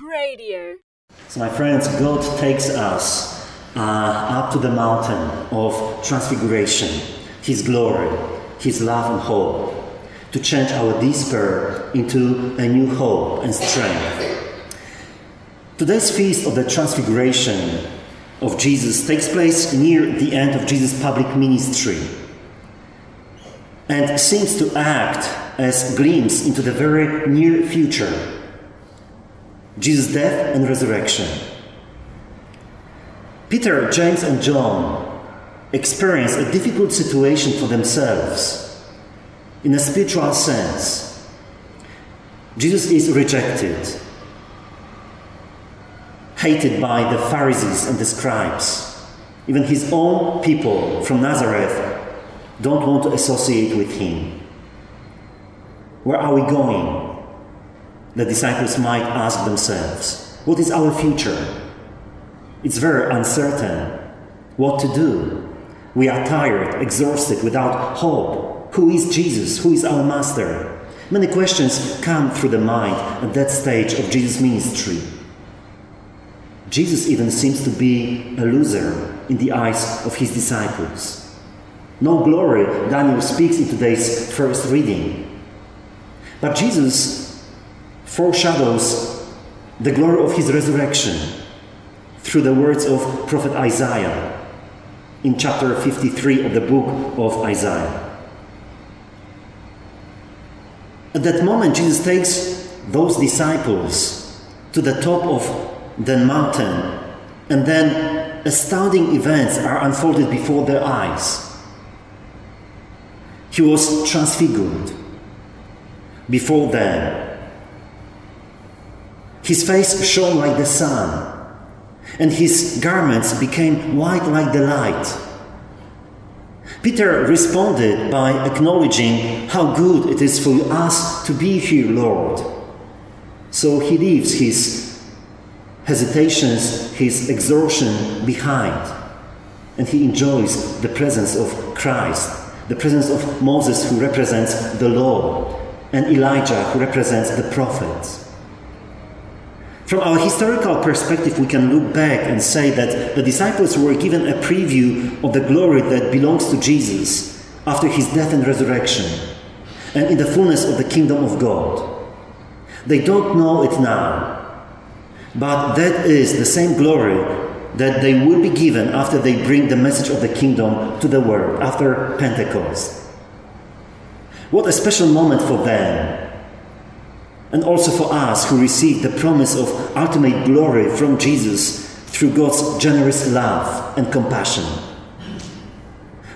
Radio. So, my friends, God takes us uh, up to the mountain of transfiguration, His glory, His love and hope, to change our despair into a new hope and strength. Today's feast of the transfiguration of Jesus takes place near the end of Jesus' public ministry and seems to act as glimpse into the very near future Jesus' death and resurrection. Peter, James, and John experience a difficult situation for themselves in a spiritual sense. Jesus is rejected, hated by the Pharisees and the scribes. Even his own people from Nazareth don't want to associate with him. Where are we going? The disciples might ask themselves, What is our future? It's very uncertain what to do. We are tired, exhausted, without hope. Who is Jesus? Who is our Master? Many questions come through the mind at that stage of Jesus' ministry. Jesus even seems to be a loser in the eyes of his disciples. No glory, Daniel speaks in today's first reading. But Jesus foreshadows the glory of his resurrection through the words of prophet Isaiah in chapter 53 of the book of Isaiah. At that moment, Jesus takes those disciples to the top of the mountain, and then astounding events are unfolded before their eyes. He was transfigured before them. His face shone like the sun, and his garments became white like the light. Peter responded by acknowledging how good it is for us to be here, Lord. So he leaves his hesitations, his exhaustion behind, and he enjoys the presence of Christ, the presence of Moses, who represents the law, and Elijah, who represents the prophets. From our historical perspective, we can look back and say that the disciples were given a preview of the glory that belongs to Jesus after his death and resurrection, and in the fullness of the kingdom of God. They don't know it now, but that is the same glory that they will be given after they bring the message of the kingdom to the world after Pentecost. What a special moment for them and also for us who receive the promise of ultimate glory from Jesus through God's generous love and compassion.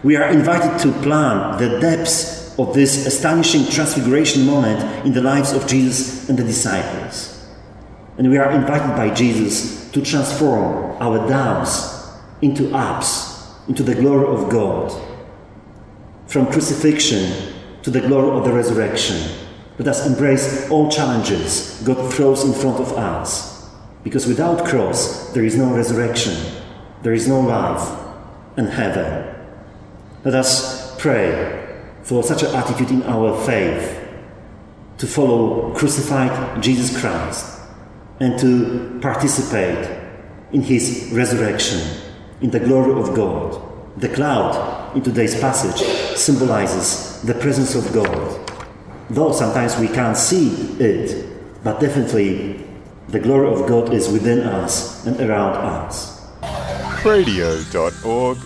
We are invited to plan the depths of this astonishing transfiguration moment in the lives of Jesus and the disciples. And we are invited by Jesus to transform our downs into ups, into the glory of God. From crucifixion to the glory of the resurrection let us embrace all challenges God throws in front of us. Because without cross, there is no resurrection, there is no life and heaven. Let us pray for such an attitude in our faith to follow crucified Jesus Christ and to participate in his resurrection, in the glory of God. The cloud in today's passage symbolizes the presence of God though sometimes we can't see it, but definitely the glory of God is within us and around us. Radio.org.au